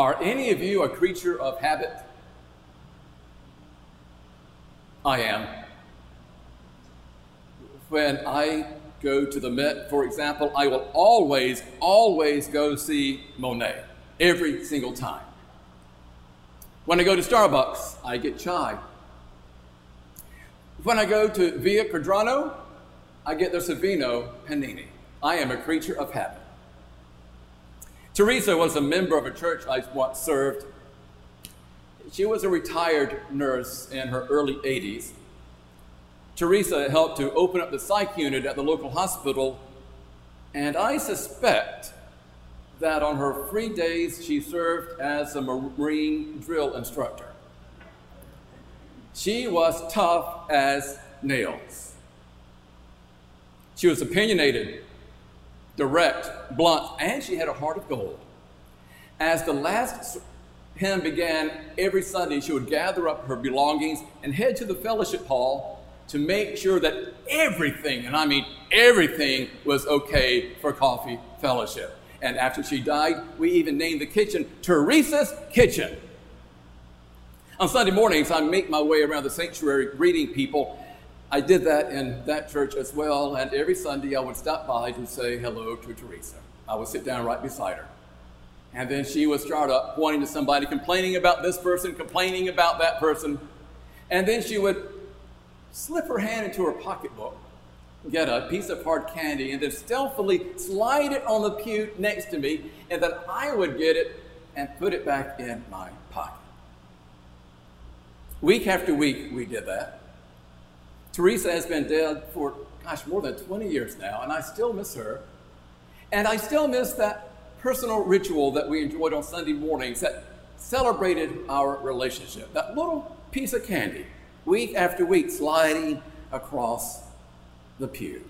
Are any of you a creature of habit? I am. When I go to the Met, for example, I will always, always go see Monet every single time. When I go to Starbucks, I get chai. When I go to Via Quadronno, I get their Savino Panini. I am a creature of habit. Teresa was a member of a church I once served. She was a retired nurse in her early 80s. Teresa helped to open up the psych unit at the local hospital, and I suspect that on her free days she served as a Marine drill instructor. She was tough as nails. She was opinionated, direct, blunt, and she had a heart of gold. As the last hymn began every Sunday, she would gather up her belongings and head to the fellowship hall to make sure that everything, and I mean everything, was okay for coffee fellowship. And after she died, we even named the kitchen Teresa's Kitchen. On Sunday mornings, I make my way around the sanctuary greeting people I did that in that church as well, and every Sunday I would stop by to say hello to Teresa. I would sit down right beside her. And then she would start up pointing to somebody, complaining about this person, complaining about that person. And then she would slip her hand into her pocketbook, get a piece of hard candy, and then stealthily slide it on the pew next to me, and then I would get it and put it back in my pocket. Week after week, we did that. Teresa has been dead for, gosh, more than 20 years now, and I still miss her. And I still miss that personal ritual that we enjoyed on Sunday mornings that celebrated our relationship. That little piece of candy, week after week, sliding across the pew.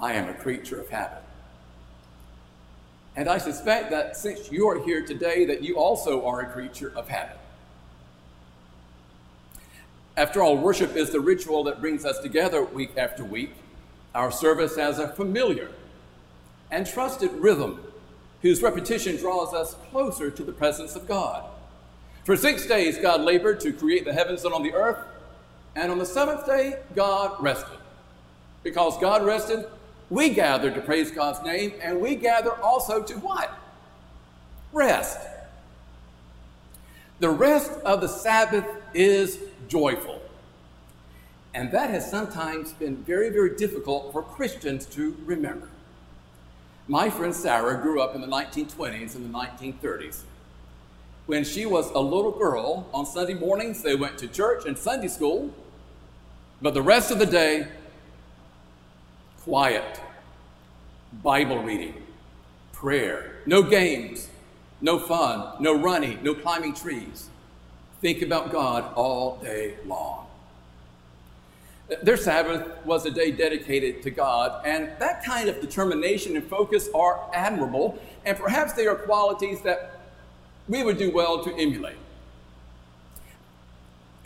I am a creature of habit. And I suspect that since you are here today, that you also are a creature of habit. After all, worship is the ritual that brings us together week after week. Our service has a familiar and trusted rhythm whose repetition draws us closer to the presence of God. For six days, God labored to create the heavens and on the earth, and on the seventh day, God rested. Because God rested, we gather to praise God's name, and we gather also to what? Rest. The rest of the Sabbath is joyful. And that has sometimes been very, very difficult for Christians to remember. My friend Sarah grew up in the 1920s and the 1930s. When she was a little girl, on Sunday mornings they went to church and Sunday school, but the rest of the day, quiet, Bible reading, prayer, no games, no fun, no running, no climbing trees. Think about God all day long. Their Sabbath was a day dedicated to God, and that kind of determination and focus are admirable, and perhaps they are qualities that we would do well to emulate.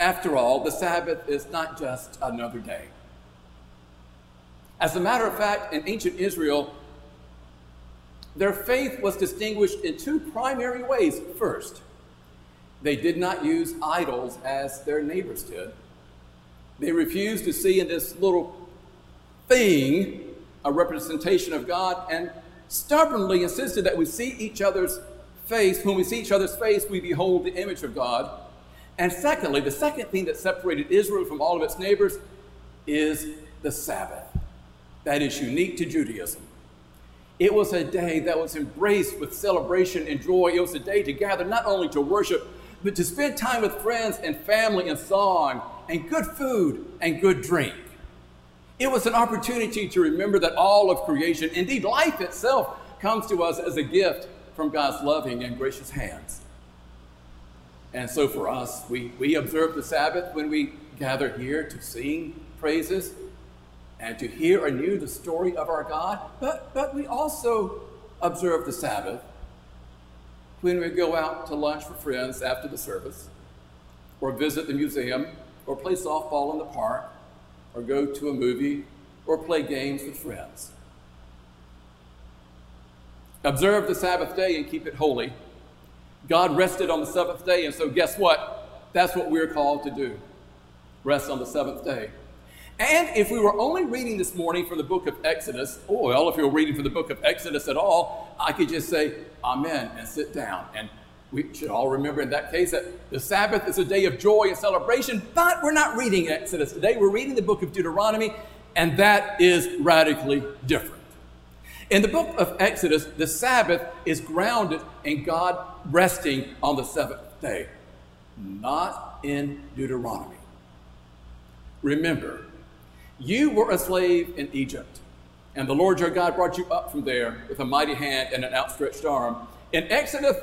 After all, the Sabbath is not just another day. As a matter of fact, in ancient Israel, their faith was distinguished in two primary ways. First, they did not use idols as their neighbors did. They refused to see in this little thing a representation of God and stubbornly insisted that we see each other's face. When we see each other's face, we behold the image of God. And secondly, the second thing that separated Israel from all of its neighbors is the Sabbath. That is unique to Judaism. It was a day that was embraced with celebration and joy. It was a day to gather not only to worship, but to spend time with friends and family and song and good food and good drink. It was an opportunity to remember that all of creation, indeed life itself, comes to us as a gift from God's loving and gracious hands. And so for us, we, we observe the Sabbath when we gather here to sing praises and to hear anew the story of our God. But, but we also observe the Sabbath when we go out to lunch with friends after the service, or visit the museum, or play softball in the park, or go to a movie, or play games with friends. Observe the Sabbath day and keep it holy. God rested on the seventh day, and so guess what? That's what we're called to do rest on the seventh day. And if we were only reading this morning from the book of Exodus, oh, well, if you were reading from the book of Exodus at all, I could just say, Amen, and sit down. And we should all remember in that case that the Sabbath is a day of joy and celebration, but we're not reading Exodus today. We're reading the book of Deuteronomy, and that is radically different. In the book of Exodus, the Sabbath is grounded in God resting on the seventh day, not in Deuteronomy. Remember, you were a slave in Egypt, and the Lord your God brought you up from there with a mighty hand and an outstretched arm. In Exodus,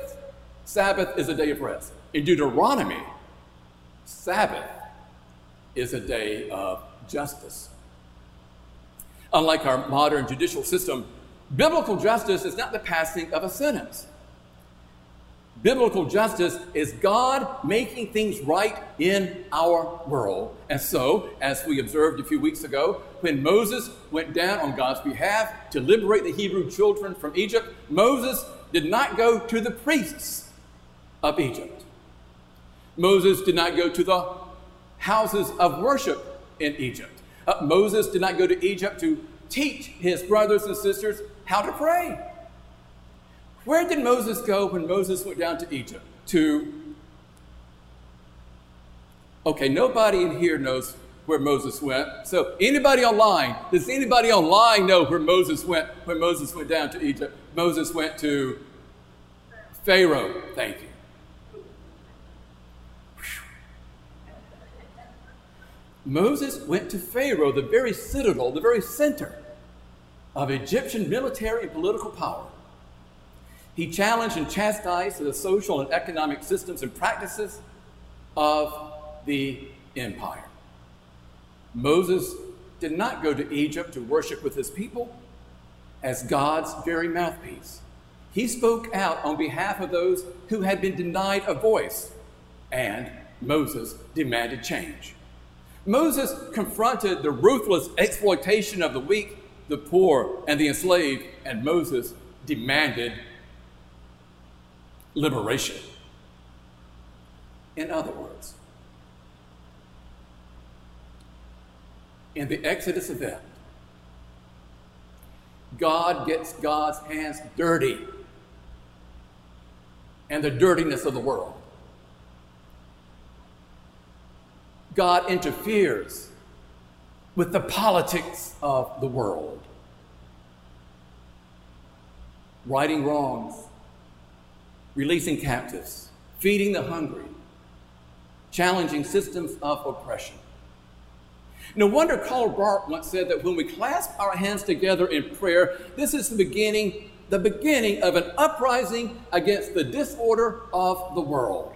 Sabbath is a day of rest. In Deuteronomy, Sabbath is a day of justice. Unlike our modern judicial system, biblical justice is not the passing of a sentence. Biblical justice is God making things right in our world. And so, as we observed a few weeks ago, when Moses went down on God's behalf to liberate the Hebrew children from Egypt, Moses did not go to the priests of Egypt. Moses did not go to the houses of worship in Egypt. Uh, Moses did not go to Egypt to teach his brothers and sisters how to pray. Where did Moses go when Moses went down to Egypt? To. Okay, nobody in here knows where Moses went. So, anybody online, does anybody online know where Moses went when Moses went down to Egypt? Moses went to Pharaoh. Thank you. Moses went to Pharaoh, the very citadel, the very center of Egyptian military and political power. He challenged and chastised the social and economic systems and practices of the empire. Moses did not go to Egypt to worship with his people as God's very mouthpiece. He spoke out on behalf of those who had been denied a voice, and Moses demanded change. Moses confronted the ruthless exploitation of the weak, the poor, and the enslaved, and Moses demanded liberation. In other words, in the Exodus event, God gets God's hands dirty and the dirtiness of the world. God interferes with the politics of the world, righting wrongs, releasing captives, feeding the hungry, challenging systems of oppression. No wonder Karl Barth once said that when we clasp our hands together in prayer, this is the beginning, the beginning of an uprising against the disorder of the world.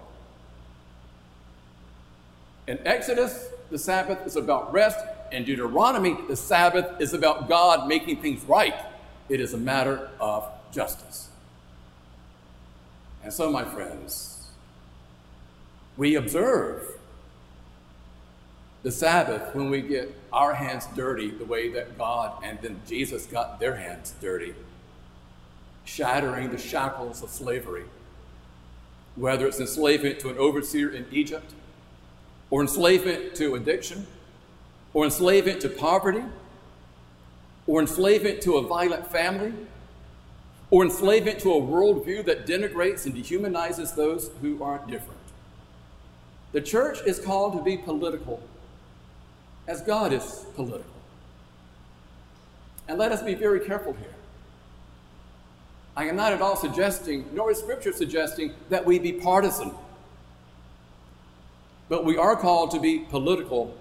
In Exodus, the Sabbath is about rest. In Deuteronomy, the Sabbath is about God making things right. It is a matter of justice. And so, my friends, we observe the Sabbath when we get our hands dirty the way that God and then Jesus got their hands dirty, shattering the shackles of slavery, whether it's enslavement to an overseer in Egypt, or enslavement to addiction, or enslavement to poverty, or enslavement to a violent family or enslavement to a worldview that denigrates and dehumanizes those who aren't different. The church is called to be political, as God is political. And let us be very careful here. I am not at all suggesting, nor is Scripture suggesting, that we be partisan. But we are called to be political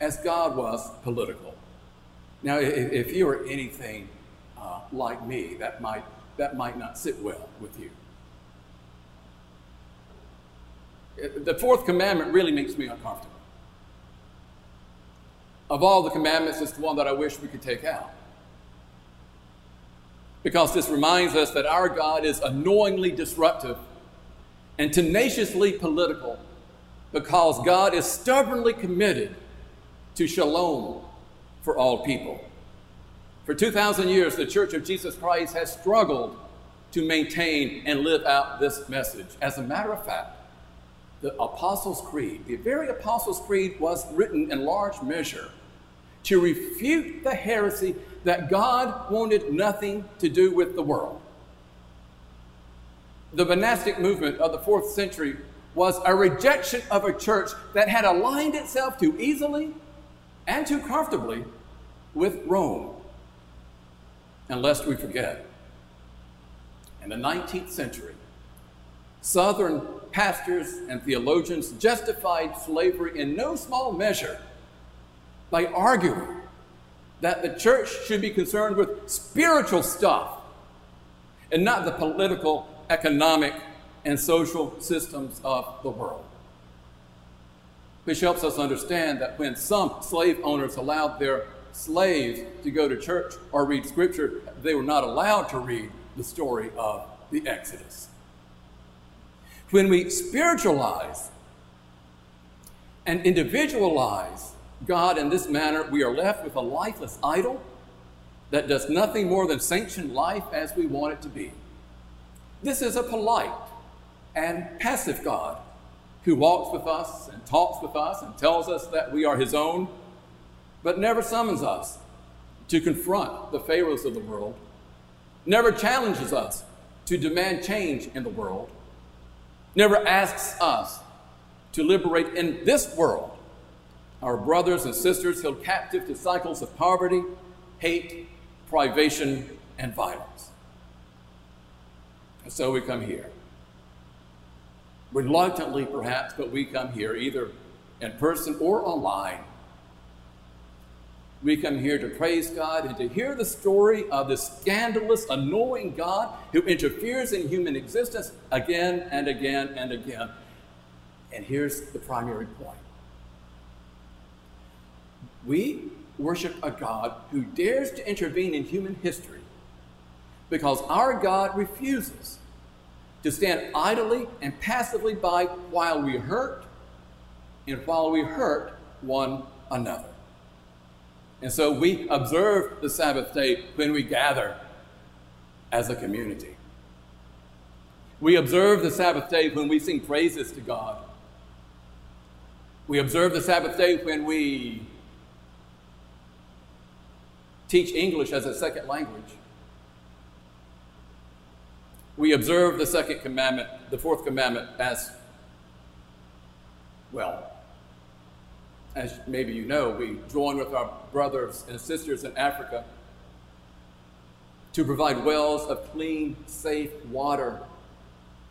as God was political. Now, if you are anything uh, like me, that might that might not sit well with you. Uh, the fourth commandment really makes me uncomfortable. Of all the commandments, it's the one that I wish we could take out. Because this reminds us that our God is annoyingly disruptive and tenaciously political because God is stubbornly committed to shalom for all people. For 2,000 years, the Church of Jesus Christ has struggled to maintain and live out this message. As a matter of fact, the Apostles' Creed, the very Apostles' Creed was written in large measure to refute the heresy that God wanted nothing to do with the world. The monastic movement of the fourth century was a rejection of a church that had aligned itself too easily and too comfortably with Rome. And lest we forget, in the 19th century, Southern pastors and theologians justified slavery in no small measure by arguing that the church should be concerned with spiritual stuff and not the political, economic, and social systems of the world. Which helps us understand that when some slave owners allowed their slaves to go to church or read scripture, they were not allowed to read the story of the Exodus. When we spiritualize and individualize God in this manner, we are left with a lifeless idol that does nothing more than sanction life as we want it to be. This is a polite and passive God who walks with us and talks with us and tells us that we are his own, but never summons us to confront the Pharaohs of the world, never challenges us to demand change in the world, never asks us to liberate in this world our brothers and sisters held captive to cycles of poverty, hate, privation, and violence. And so we come here. Reluctantly, perhaps, but we come here either in person or online. We come here to praise God and to hear the story of this scandalous, annoying God who interferes in human existence again and again and again. And here's the primary point we worship a God who dares to intervene in human history because our God refuses to stand idly and passively by while we hurt and while we hurt one another. And so we observe the Sabbath day when we gather as a community. We observe the Sabbath day when we sing praises to God. We observe the Sabbath day when we teach English as a second language. We observe the second commandment, the fourth commandment, as well. As maybe you know, we join with our brothers and sisters in Africa to provide wells of clean, safe water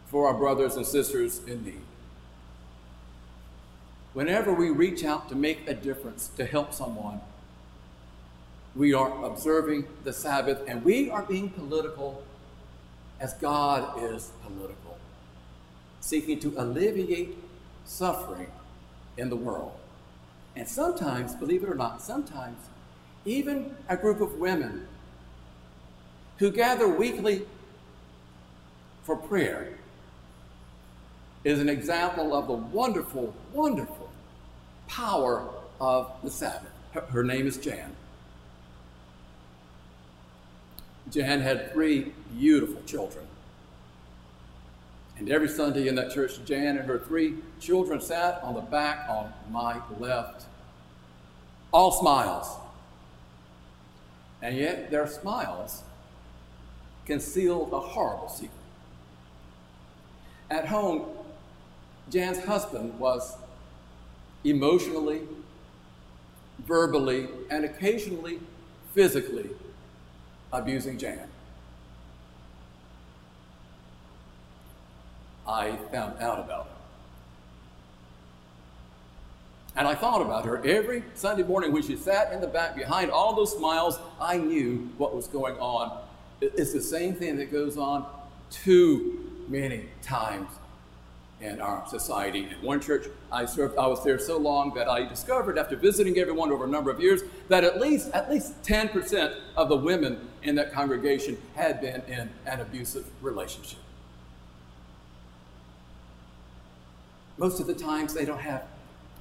for our brothers and sisters in need. Whenever we reach out to make a difference, to help someone, we are observing the Sabbath, and we are being political as God is political, seeking to alleviate suffering in the world. And sometimes, believe it or not, sometimes even a group of women who gather weekly for prayer is an example of the wonderful, wonderful power of the Sabbath. Her, her name is Jan. Jan had three beautiful children. And every Sunday in that church, Jan and her three children sat on the back on my left, all smiles. And yet their smiles concealed a horrible secret. At home, Jan's husband was emotionally, verbally, and occasionally physically abusing Jan. I found out about it. And I thought about her every Sunday morning when she sat in the back behind all those smiles. I knew what was going on. It's the same thing that goes on too many times in our society. In one church I served, I was there so long that I discovered after visiting everyone over a number of years that at least at least 10% of the women in that congregation had been in an abusive relationship. Most of the times they don't have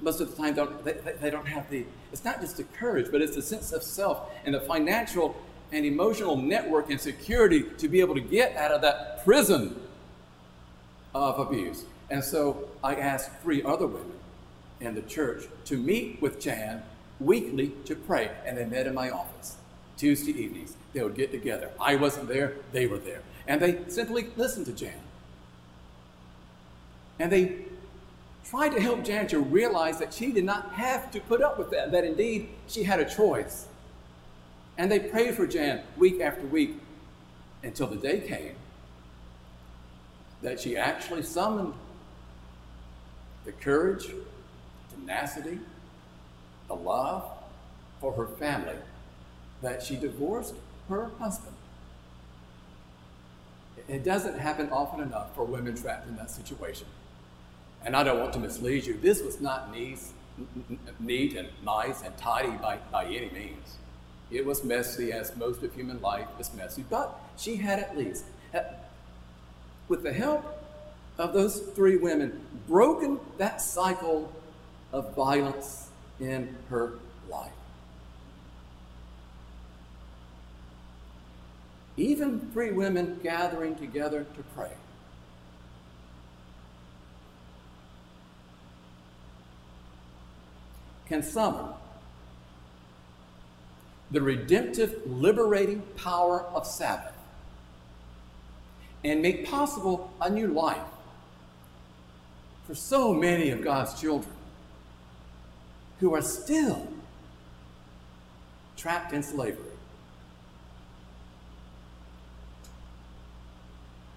most of the time don't, they, they don't have the it's not just the courage but it's the sense of self and the financial and emotional network and security to be able to get out of that prison of abuse and so I asked three other women in the church to meet with Jan weekly to pray. And they met in my office Tuesday evenings. They would get together. I wasn't there, they were there. And they simply listened to Jan. And they tried to help Jan to realize that she did not have to put up with that, that indeed she had a choice. And they prayed for Jan week after week until the day came that she actually summoned the courage, tenacity, the love for her family that she divorced her husband. It doesn't happen often enough for women trapped in that situation. And I don't want to mislead you. This was not neat, neat and nice and tidy by, by any means. It was messy, as most of human life is messy, but she had at least, uh, with the help of those three women broken that cycle of violence in her life. Even three women gathering together to pray. Can summon the redemptive, liberating power of Sabbath and make possible a new life for so many of God's children who are still trapped in slavery.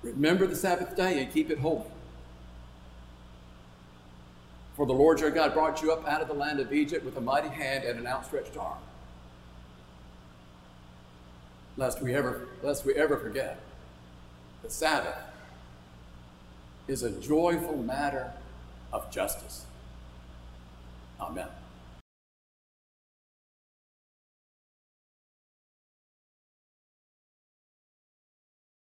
Remember the Sabbath day and keep it holy. The Lord your God brought you up out of the land of Egypt with a mighty hand and an outstretched arm. Lest we ever, lest we ever forget, the Sabbath is a joyful matter of justice. Amen.